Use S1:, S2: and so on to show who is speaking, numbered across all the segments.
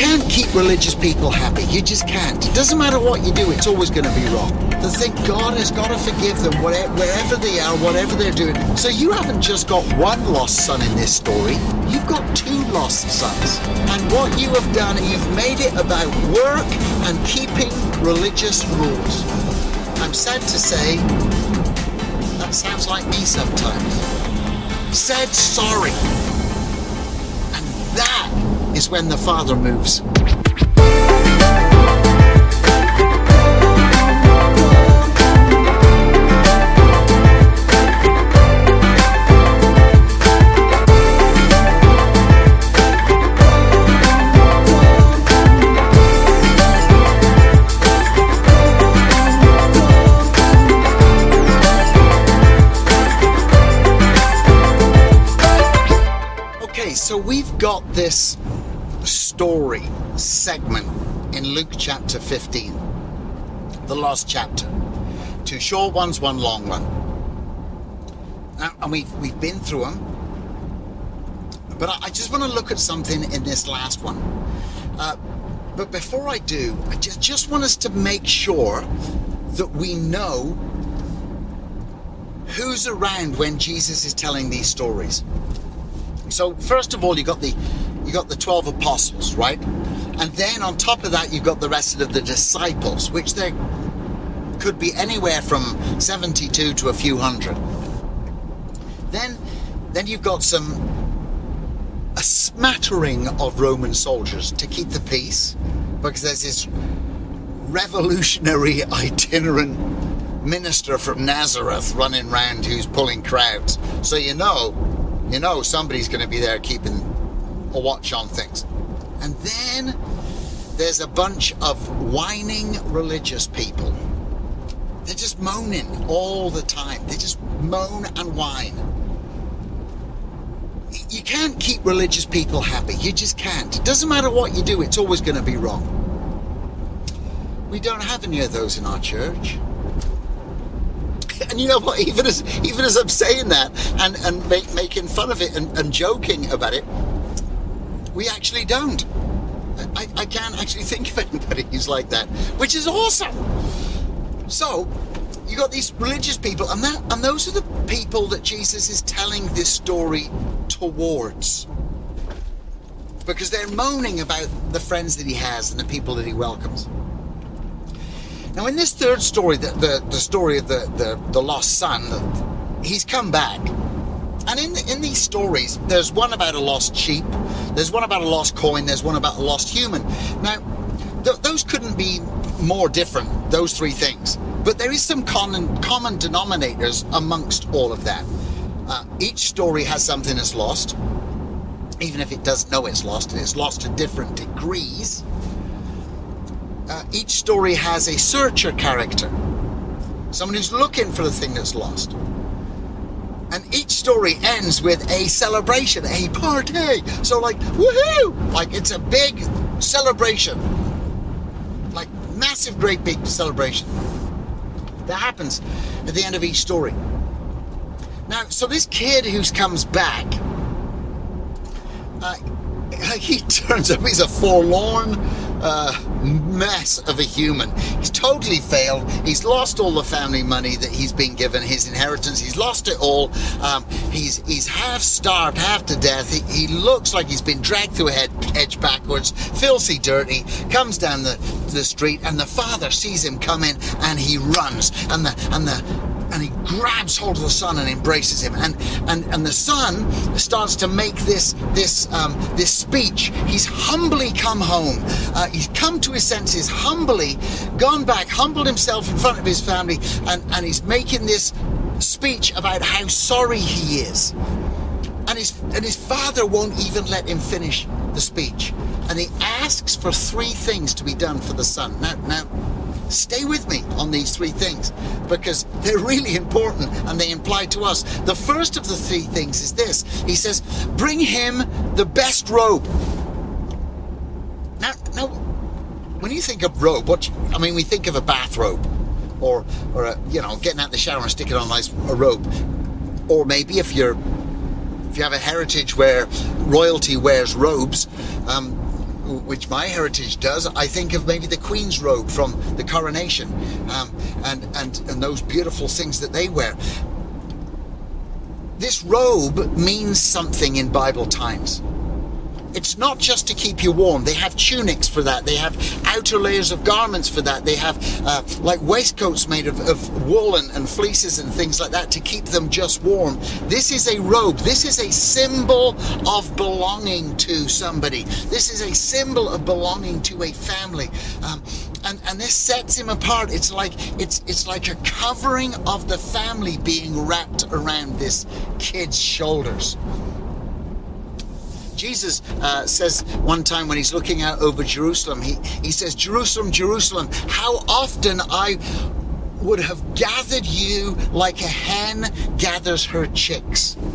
S1: can't keep religious people happy. You just can't. It doesn't matter what you do, it's always going to be wrong. They think God has got to forgive them wherever they are, whatever they're doing. So you haven't just got one lost son in this story, you've got two lost sons. And what you have done, you've made it about work and keeping religious rules. I'm sad to say, that sounds like me sometimes. Said sorry. And that is when the Father moves. Okay, so we've got this story segment in Luke chapter 15, the last chapter. Two short ones, one long one. And we've, we've been through them. But I, just want to look at something in this last one. Uh, but before I do, I just, just want us to make sure that we know who's around when Jesus is telling these stories. So first of all, you got the you got the twelve apostles, right? And then on top of that, you've got the rest of the disciples, which there could be anywhere from seventy-two to a few hundred. Then, then you've got some a smattering of Roman soldiers to keep the peace, because there's this revolutionary itinerant minister from Nazareth running around who's pulling crowds. So you know you know somebody's going to be there keeping a watch on things. And then there's a bunch of whining religious people. They're just moaning all the time. They just moan and whine. You can't keep religious people happy. You just can't. It doesn't matter what you do, it's always going to be wrong. We don't have any of those in our church. And you know what? Even as even as I'm saying that and and make, making fun of it and, and joking about it, we actually don't. I, I can't actually think of anybody who's like that, which is awesome. So you got these religious people, and that and those are the people that Jesus is telling this story towards. Because they're moaning about the friends that he has and the people that he welcomes. Now, in this third story, the, the, the story of the, the, the lost son, he's come back. And in, in these stories, there's one about a lost sheep, there's one about a lost coin, there's one about a lost human. Now, th- those couldn't be more different, those three things. But there is some common, common denominators amongst all of that. Uh, each story has something that's lost, even if it doesn't know it's lost, and it's lost to different degrees uh, each story has a searcher character, someone who's looking for the thing that's lost. And each story ends with a celebration, a party. So, like, woohoo! Like, it's a big celebration. Like, massive, great big celebration. That happens at the end of each story. Now, so this kid who comes back, uh, he turns up, he's a forlorn, uh, mess of a human. He's totally failed. He's lost all the family money that he's been given, his inheritance. He's lost it all. Um, he's he's half starved, half to death. He, he looks like he's been dragged through a head, hedge backwards, filthy, dirty. Comes down the the street, and the father sees him coming, and he runs, and the and the and he grabs hold of the son and embraces him. And and and the son starts to make this this um, this speech. He's humbly come home. Uh, he's come to his senses humbly gone back humbled himself in front of his family and and he's making this speech about how sorry he is. And his and his father won't even let him finish the speech. And he asks for three things to be done for the son. Now now Stay with me on these three things because they're really important and they imply to us. The first of the three things is this He says, Bring him the best robe. Now, now when you think of robe, what you, I mean, we think of a bathrobe or, or a, you know, getting out of the shower and sticking on a nice a robe. Or maybe if you're if you have a heritage where royalty wears robes, um, which my heritage does, I think of maybe the Queen's robe from the coronation, um, and and and those beautiful things that they wear. This robe means something in Bible times. It's not just to keep you warm. They have tunics for that. They have outer layers of garments for that. They have uh, like waistcoats made of, of wool and, and fleeces and things like that to keep them just warm. This is a robe. This is a symbol of belonging to somebody. This is a symbol of belonging to a family. Um, and, and this sets him apart. It's like it's it's like a covering of the family being wrapped around this kid's shoulders. Jesus uh, says one time when he's looking out over Jerusalem, he, he says, Jerusalem, Jerusalem, how often I would have gathered you like a hen gathers her chicks.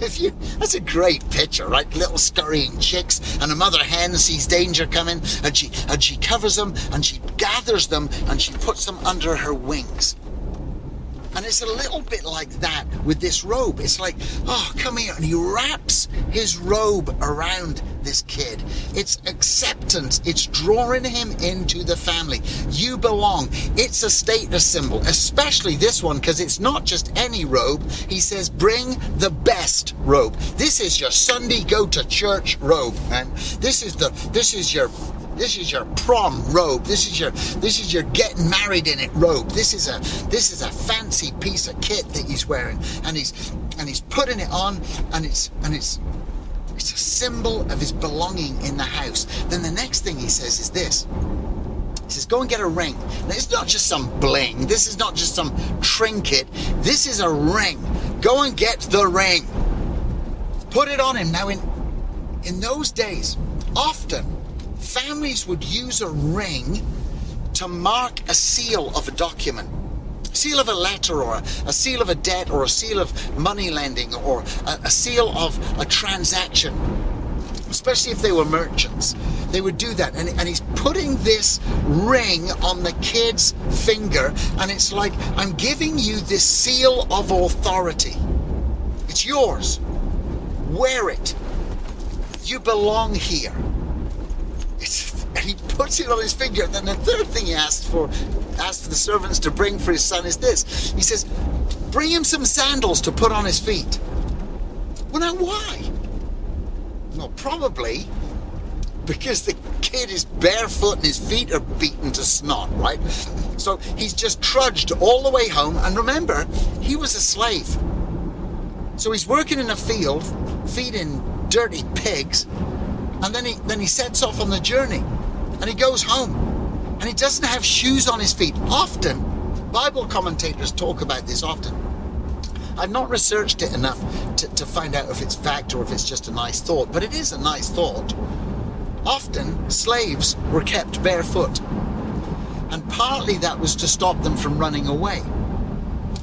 S1: If you, that's a great picture, right? Little scurrying chicks, and a mother hen sees danger coming, and she and she covers them, and she gathers them, and she puts them under her wings. And it's a little bit like that with this robe. It's like, oh, come here. And he wraps his robe around this kid. It's acceptance. It's drawing him into the family. You belong. It's a status symbol, especially this one, because it's not just any robe. He says, bring the best robe. This is your Sunday go to church robe, man. This is the, this is your this is your prom robe. This is your this is your getting married in it robe. This is a this is a fancy piece of kit that he's wearing, and he's and he's putting it on, and it's and it's it's a symbol of his belonging in the house. Then the next thing he says is this. He says, Go and get a ring. Now, it's not just some bling. This is not just some trinket. This is a ring. Go and get the ring. Put it on him. Now, in, in those days, often families would use a ring to mark a seal of a document. Seal of a letter, or a, a seal of a debt, or a seal of money lending, or a, a seal of a transaction especially if they were merchants. They would do that. And, and, he's putting this ring on the kid's finger, and it's like, I'm giving you this seal of authority. It's yours. Wear it. You belong here. And he puts it on his finger. And then the third thing he asks for, asks for the servants to bring for his son is this. He says, bring him some sandals to put on his feet. Well, now why? Well, probably because the kid is barefoot and his feet are beaten to snot, right? So he's just trudged all the way home. And remember, he was a slave. So he's working in a field, feeding dirty pigs, and then he then he sets off on the journey, and he goes home, and he doesn't have shoes on his feet. Often, Bible commentators talk about this often. I've not researched it enough to, to find out if it's fact or if it's just a nice thought, but it is a nice thought. Often, slaves were kept barefoot, and partly that was to stop them from running away.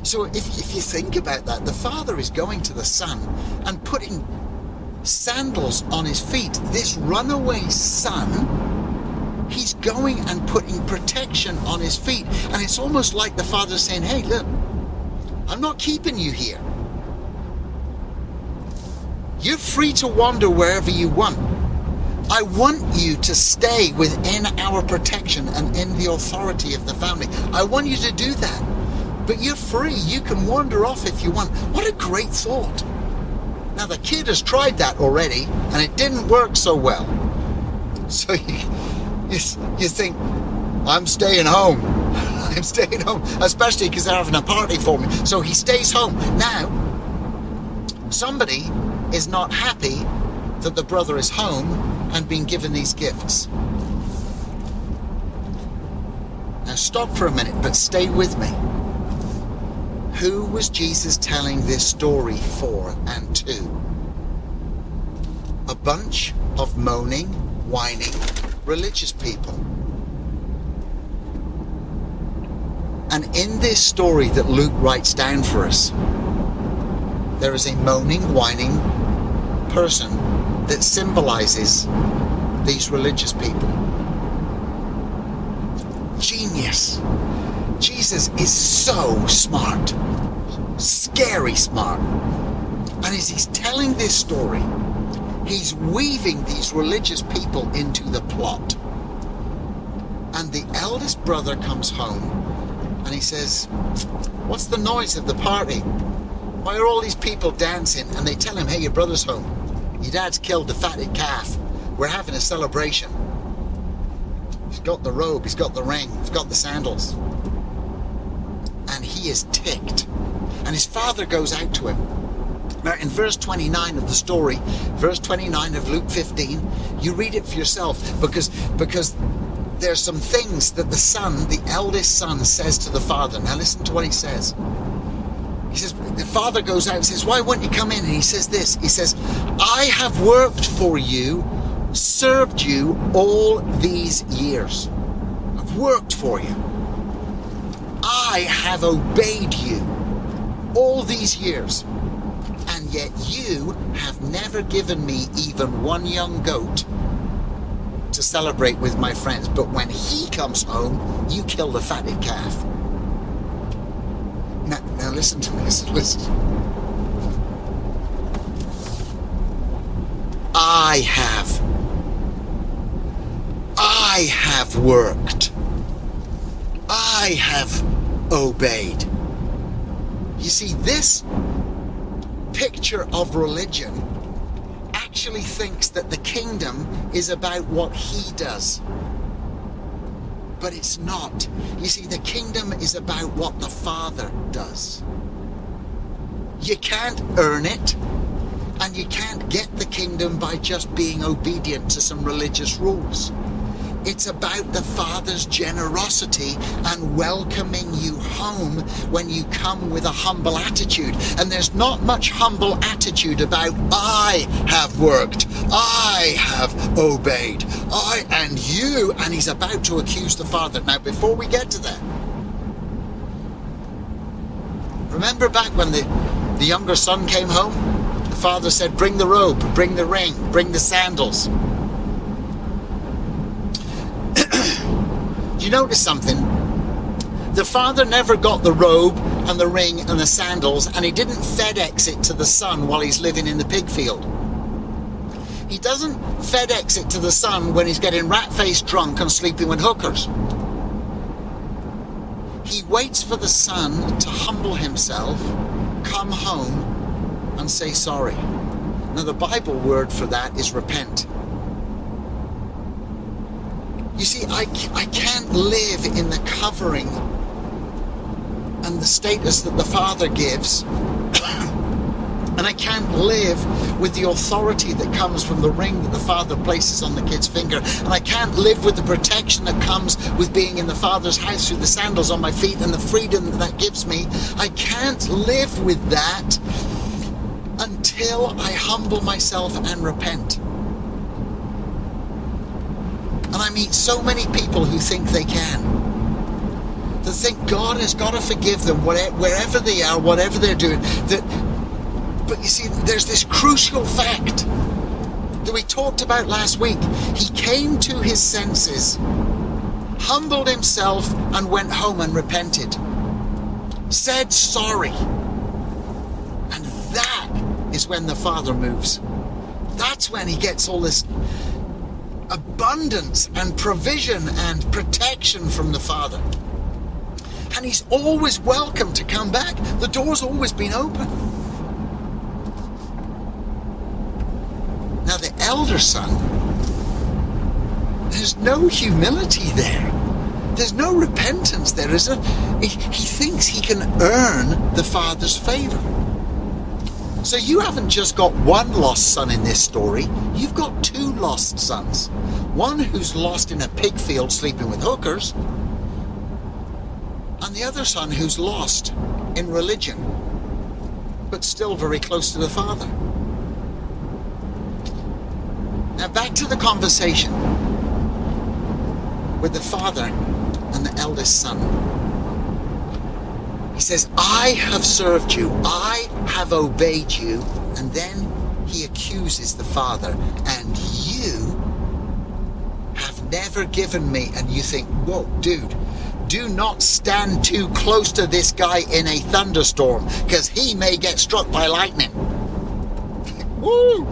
S1: So, if, if you think about that, the father is going to the son and putting sandals on his feet. This runaway son, he's going and putting protection on his feet. And it's almost like the father saying, Hey, look, I'm not keeping you here. You're free to wander wherever you want. I want you to stay within our protection and in the authority of the family. I want you to do that. But you're free. You can wander off if you want. What a great thought. Now, the kid has tried that already, and it didn't work so well. So you, you, you think, I'm staying home. I'm staying home, especially because they're having a party for me. So he stays home. Now, somebody is not happy that the brother is home and being given these gifts. Now, stop for a minute, but stay with me. Who was Jesus telling this story for and to? A bunch of moaning, whining, religious people. And in this story that Luke writes down for us, there is a moaning, whining person that symbolizes these religious people. Genius. Jesus is so smart, scary smart. And as he's telling this story, He's weaving these religious people into the plot. And the eldest brother comes home and he says, What's the noise of the party? Why are all these people dancing? And they tell him, Hey, your brother's home. Your dad's killed the fatted calf. We're having a celebration. He's got the robe, he's got the ring, he's got the sandals. And he is ticked. And his father goes out to him. Now, in verse 29 of the story, verse 29 of Luke 15, you read it for yourself because, because there's some things that the son, the eldest son, says to the father. Now, listen to what he says. He says, the father goes out and says, Why won't you come in? And he says this He says, I have worked for you served you all these years. I've worked for you. I have obeyed you all these years. And yet you have never given me even one young goat to celebrate with my friends. But when he comes home, you kill the fatted calf. Now, now listen to this. Listen. I have I have worked. I have obeyed. You see, this picture of religion actually thinks that the kingdom is about what he does. But it's not. You see, the kingdom is about what the Father does. You can't earn it, and you can't get the kingdom by just being obedient to some religious rules. It's about the Father's generosity and welcoming you home when you come with a humble attitude. And there's not much humble attitude about, I have worked, I have obeyed, I and you. And he's about to accuse the Father. Now, before we get to that, remember back when the, the younger son came home? The father said, Bring the robe, bring the ring, bring the sandals. You notice something? The father never got the robe and the ring and the sandals, and he didn't FedEx it to the son while he's living in the pig field. He doesn't FedEx it to the son when he's getting rat faced drunk and sleeping with hookers. He waits for the son to humble himself, come home, and say sorry. Now, the Bible word for that is repent. You see, I, I can't live in the covering and the status that the Father gives. and I can't live with the authority that comes from the ring that the Father places on the kid's finger. And I can't live with the protection that comes with being in the Father's house through the sandals on my feet and the freedom that, that gives me. I can't live with that until I humble myself and repent. And I meet so many people who think they can. That think God has got to forgive them wherever they are, whatever they're doing. That, but you see, there's this crucial fact that we talked about last week. He came to his senses, humbled himself, and went home and repented. Said sorry. And that is when the Father moves. That's when he gets all this abundance and provision and protection from the Father. And he's always welcome to come back. The door's always been open. Now, the elder son, there's no humility there. There's no repentance there. Is there? He, he thinks he can earn the Father's favor. So you haven't just got one lost son in this story, you've got two lost sons. One who's lost in a pig field sleeping with hookers, and the other son who's lost in religion, but still very close to the father. Now back to the conversation with the father and the eldest son. He says, I have served you, I have obeyed you. And then he accuses the father, and you have never given me. And you think, whoa, dude, do not stand too close to this guy in a thunderstorm because he may get struck by lightning. Woo!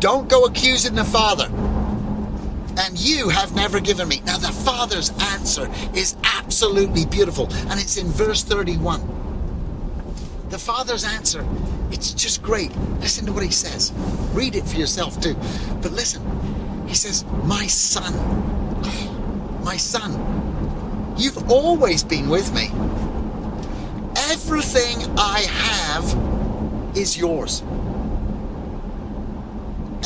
S1: Don't go accusing the Father. And you have never given me. Now, the Father's answer is absolutely beautiful, and it's in verse 31. The Father's answer, it's just great. Listen to what he says. Read it for yourself too. But listen, he says, My son, my son, you've always been with me. Everything I have is yours.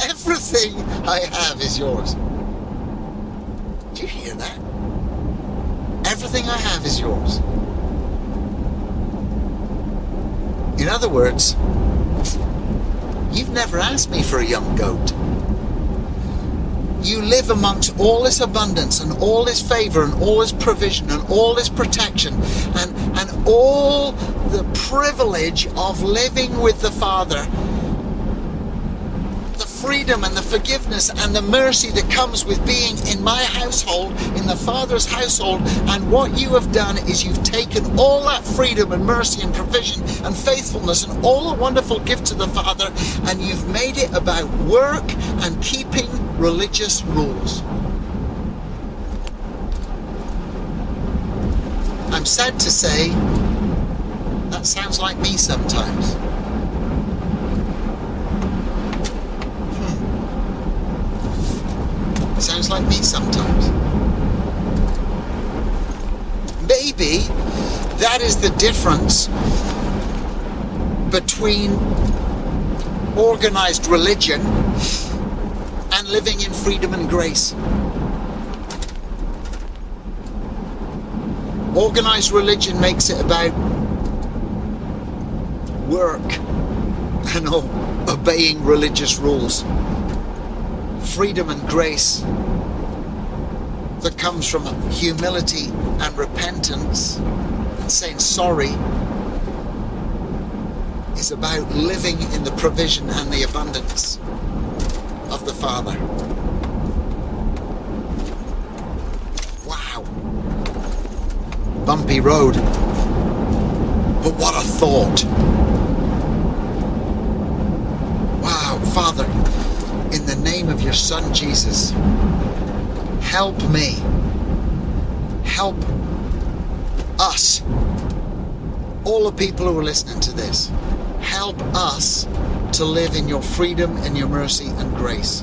S1: Everything I have is yours. Do you hear that? Everything I have is yours. In other words, you've never asked me for a young goat. You live amongst all this abundance and all this favor and all this provision and all this protection and, and all the privilege of living with the Father freedom and the forgiveness and the mercy that comes with being in my household, in the Father's household. And what you have done is you've taken all that freedom and mercy and provision and faithfulness and all the wonderful gifts of the Father and you've made it about work and keeping religious rules. I'm sad to say that sounds like me sometimes. Sounds like me sometimes. Maybe that is the difference between organized religion and living in freedom and grace. Organized religion makes it about work and obeying religious rules freedom and grace that comes from humility and repentance and saying sorry is about living in the provision and the abundance of the Father. Wow. Bumpy road. But what a thought. Wow, Father in the name of your Son Jesus, help me. Help us. All the people who are listening to this, help us to live in your freedom and your mercy and grace.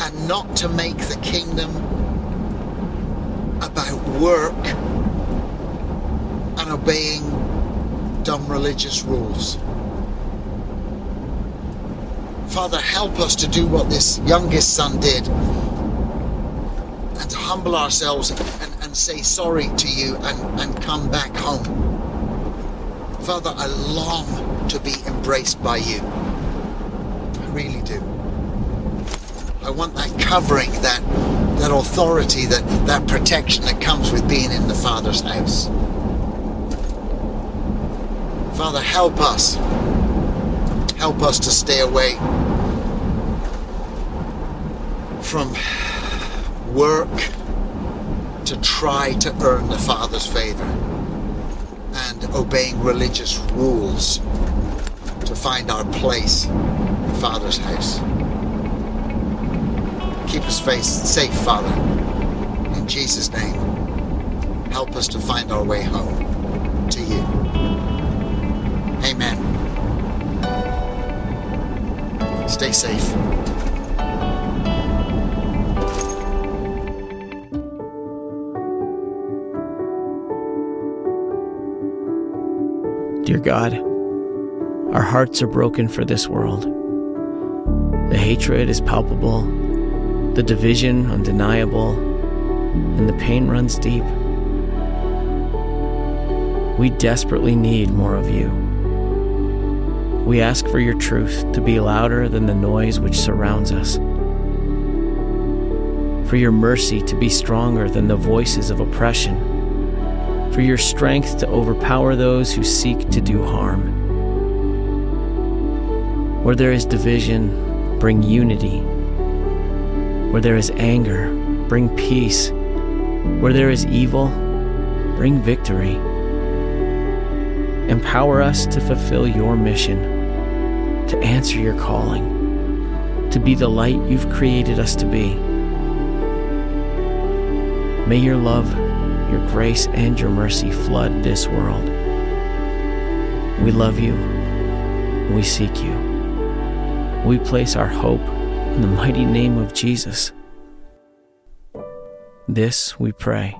S1: And not to make the kingdom about work and obeying dumb religious rules. Father, help us to do what this youngest son did and to humble ourselves and, and say sorry to you and, and come back home. Father, I long to be embraced by you. I really do. I want that covering, that that authority, that, that protection that comes with being in the Father's house. Father, help us help us to stay away from work to try to earn the Father's favor and obeying religious rules to find our place in the Father's house. Keep us safe, Father. In Jesus' name, help us to find our way home to you. Amen. Stay safe.
S2: Dear God, our hearts are broken for this world. The hatred is palpable, the division undeniable, and the pain runs deep. We desperately need more of you. We ask for your truth to be louder than the noise which surrounds us, for your mercy to be stronger than the voices of oppression, for your strength to overpower those who seek to do harm. Where there is division, bring unity. Where there is anger, bring peace. Where there is evil, bring victory. Empower us to fulfill your mission, to answer your calling, to be the light you've created us to be. May your love your grace and your mercy flood this world. We love you. We seek you. We place our hope in the mighty name of Jesus. This we pray.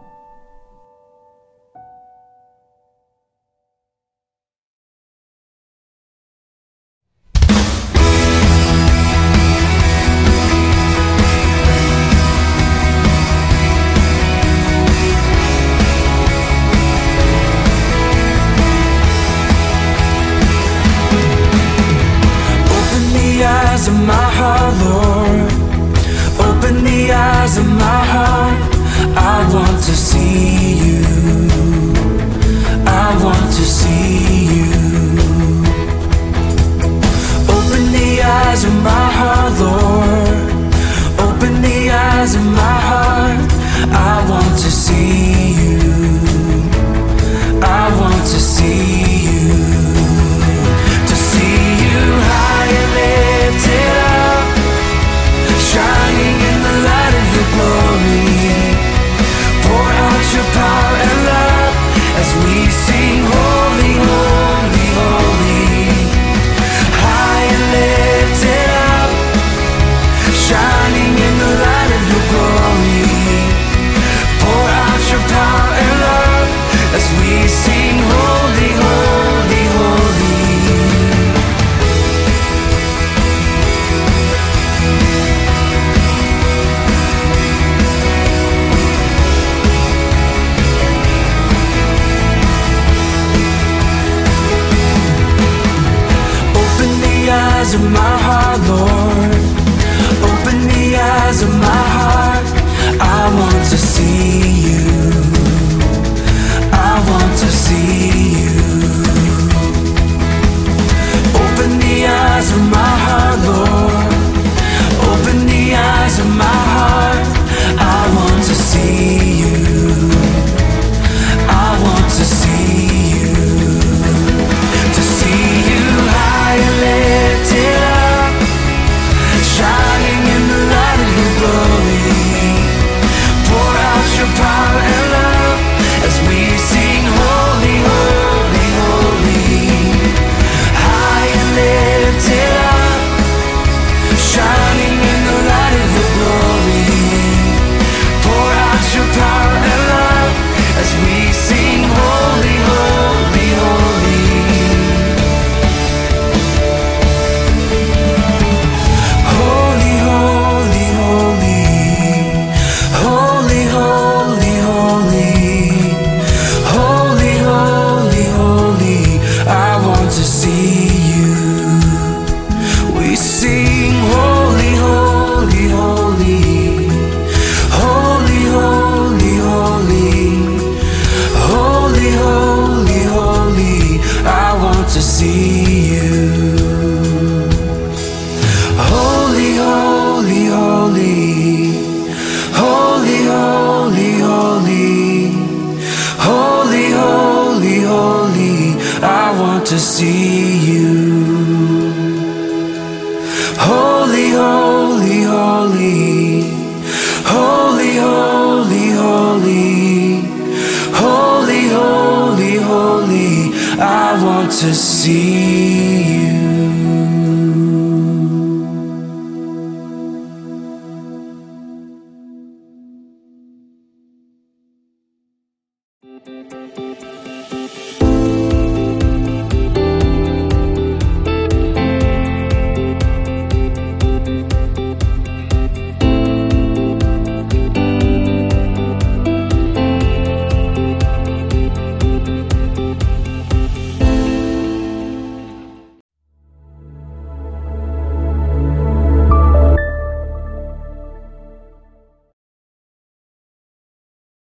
S3: to see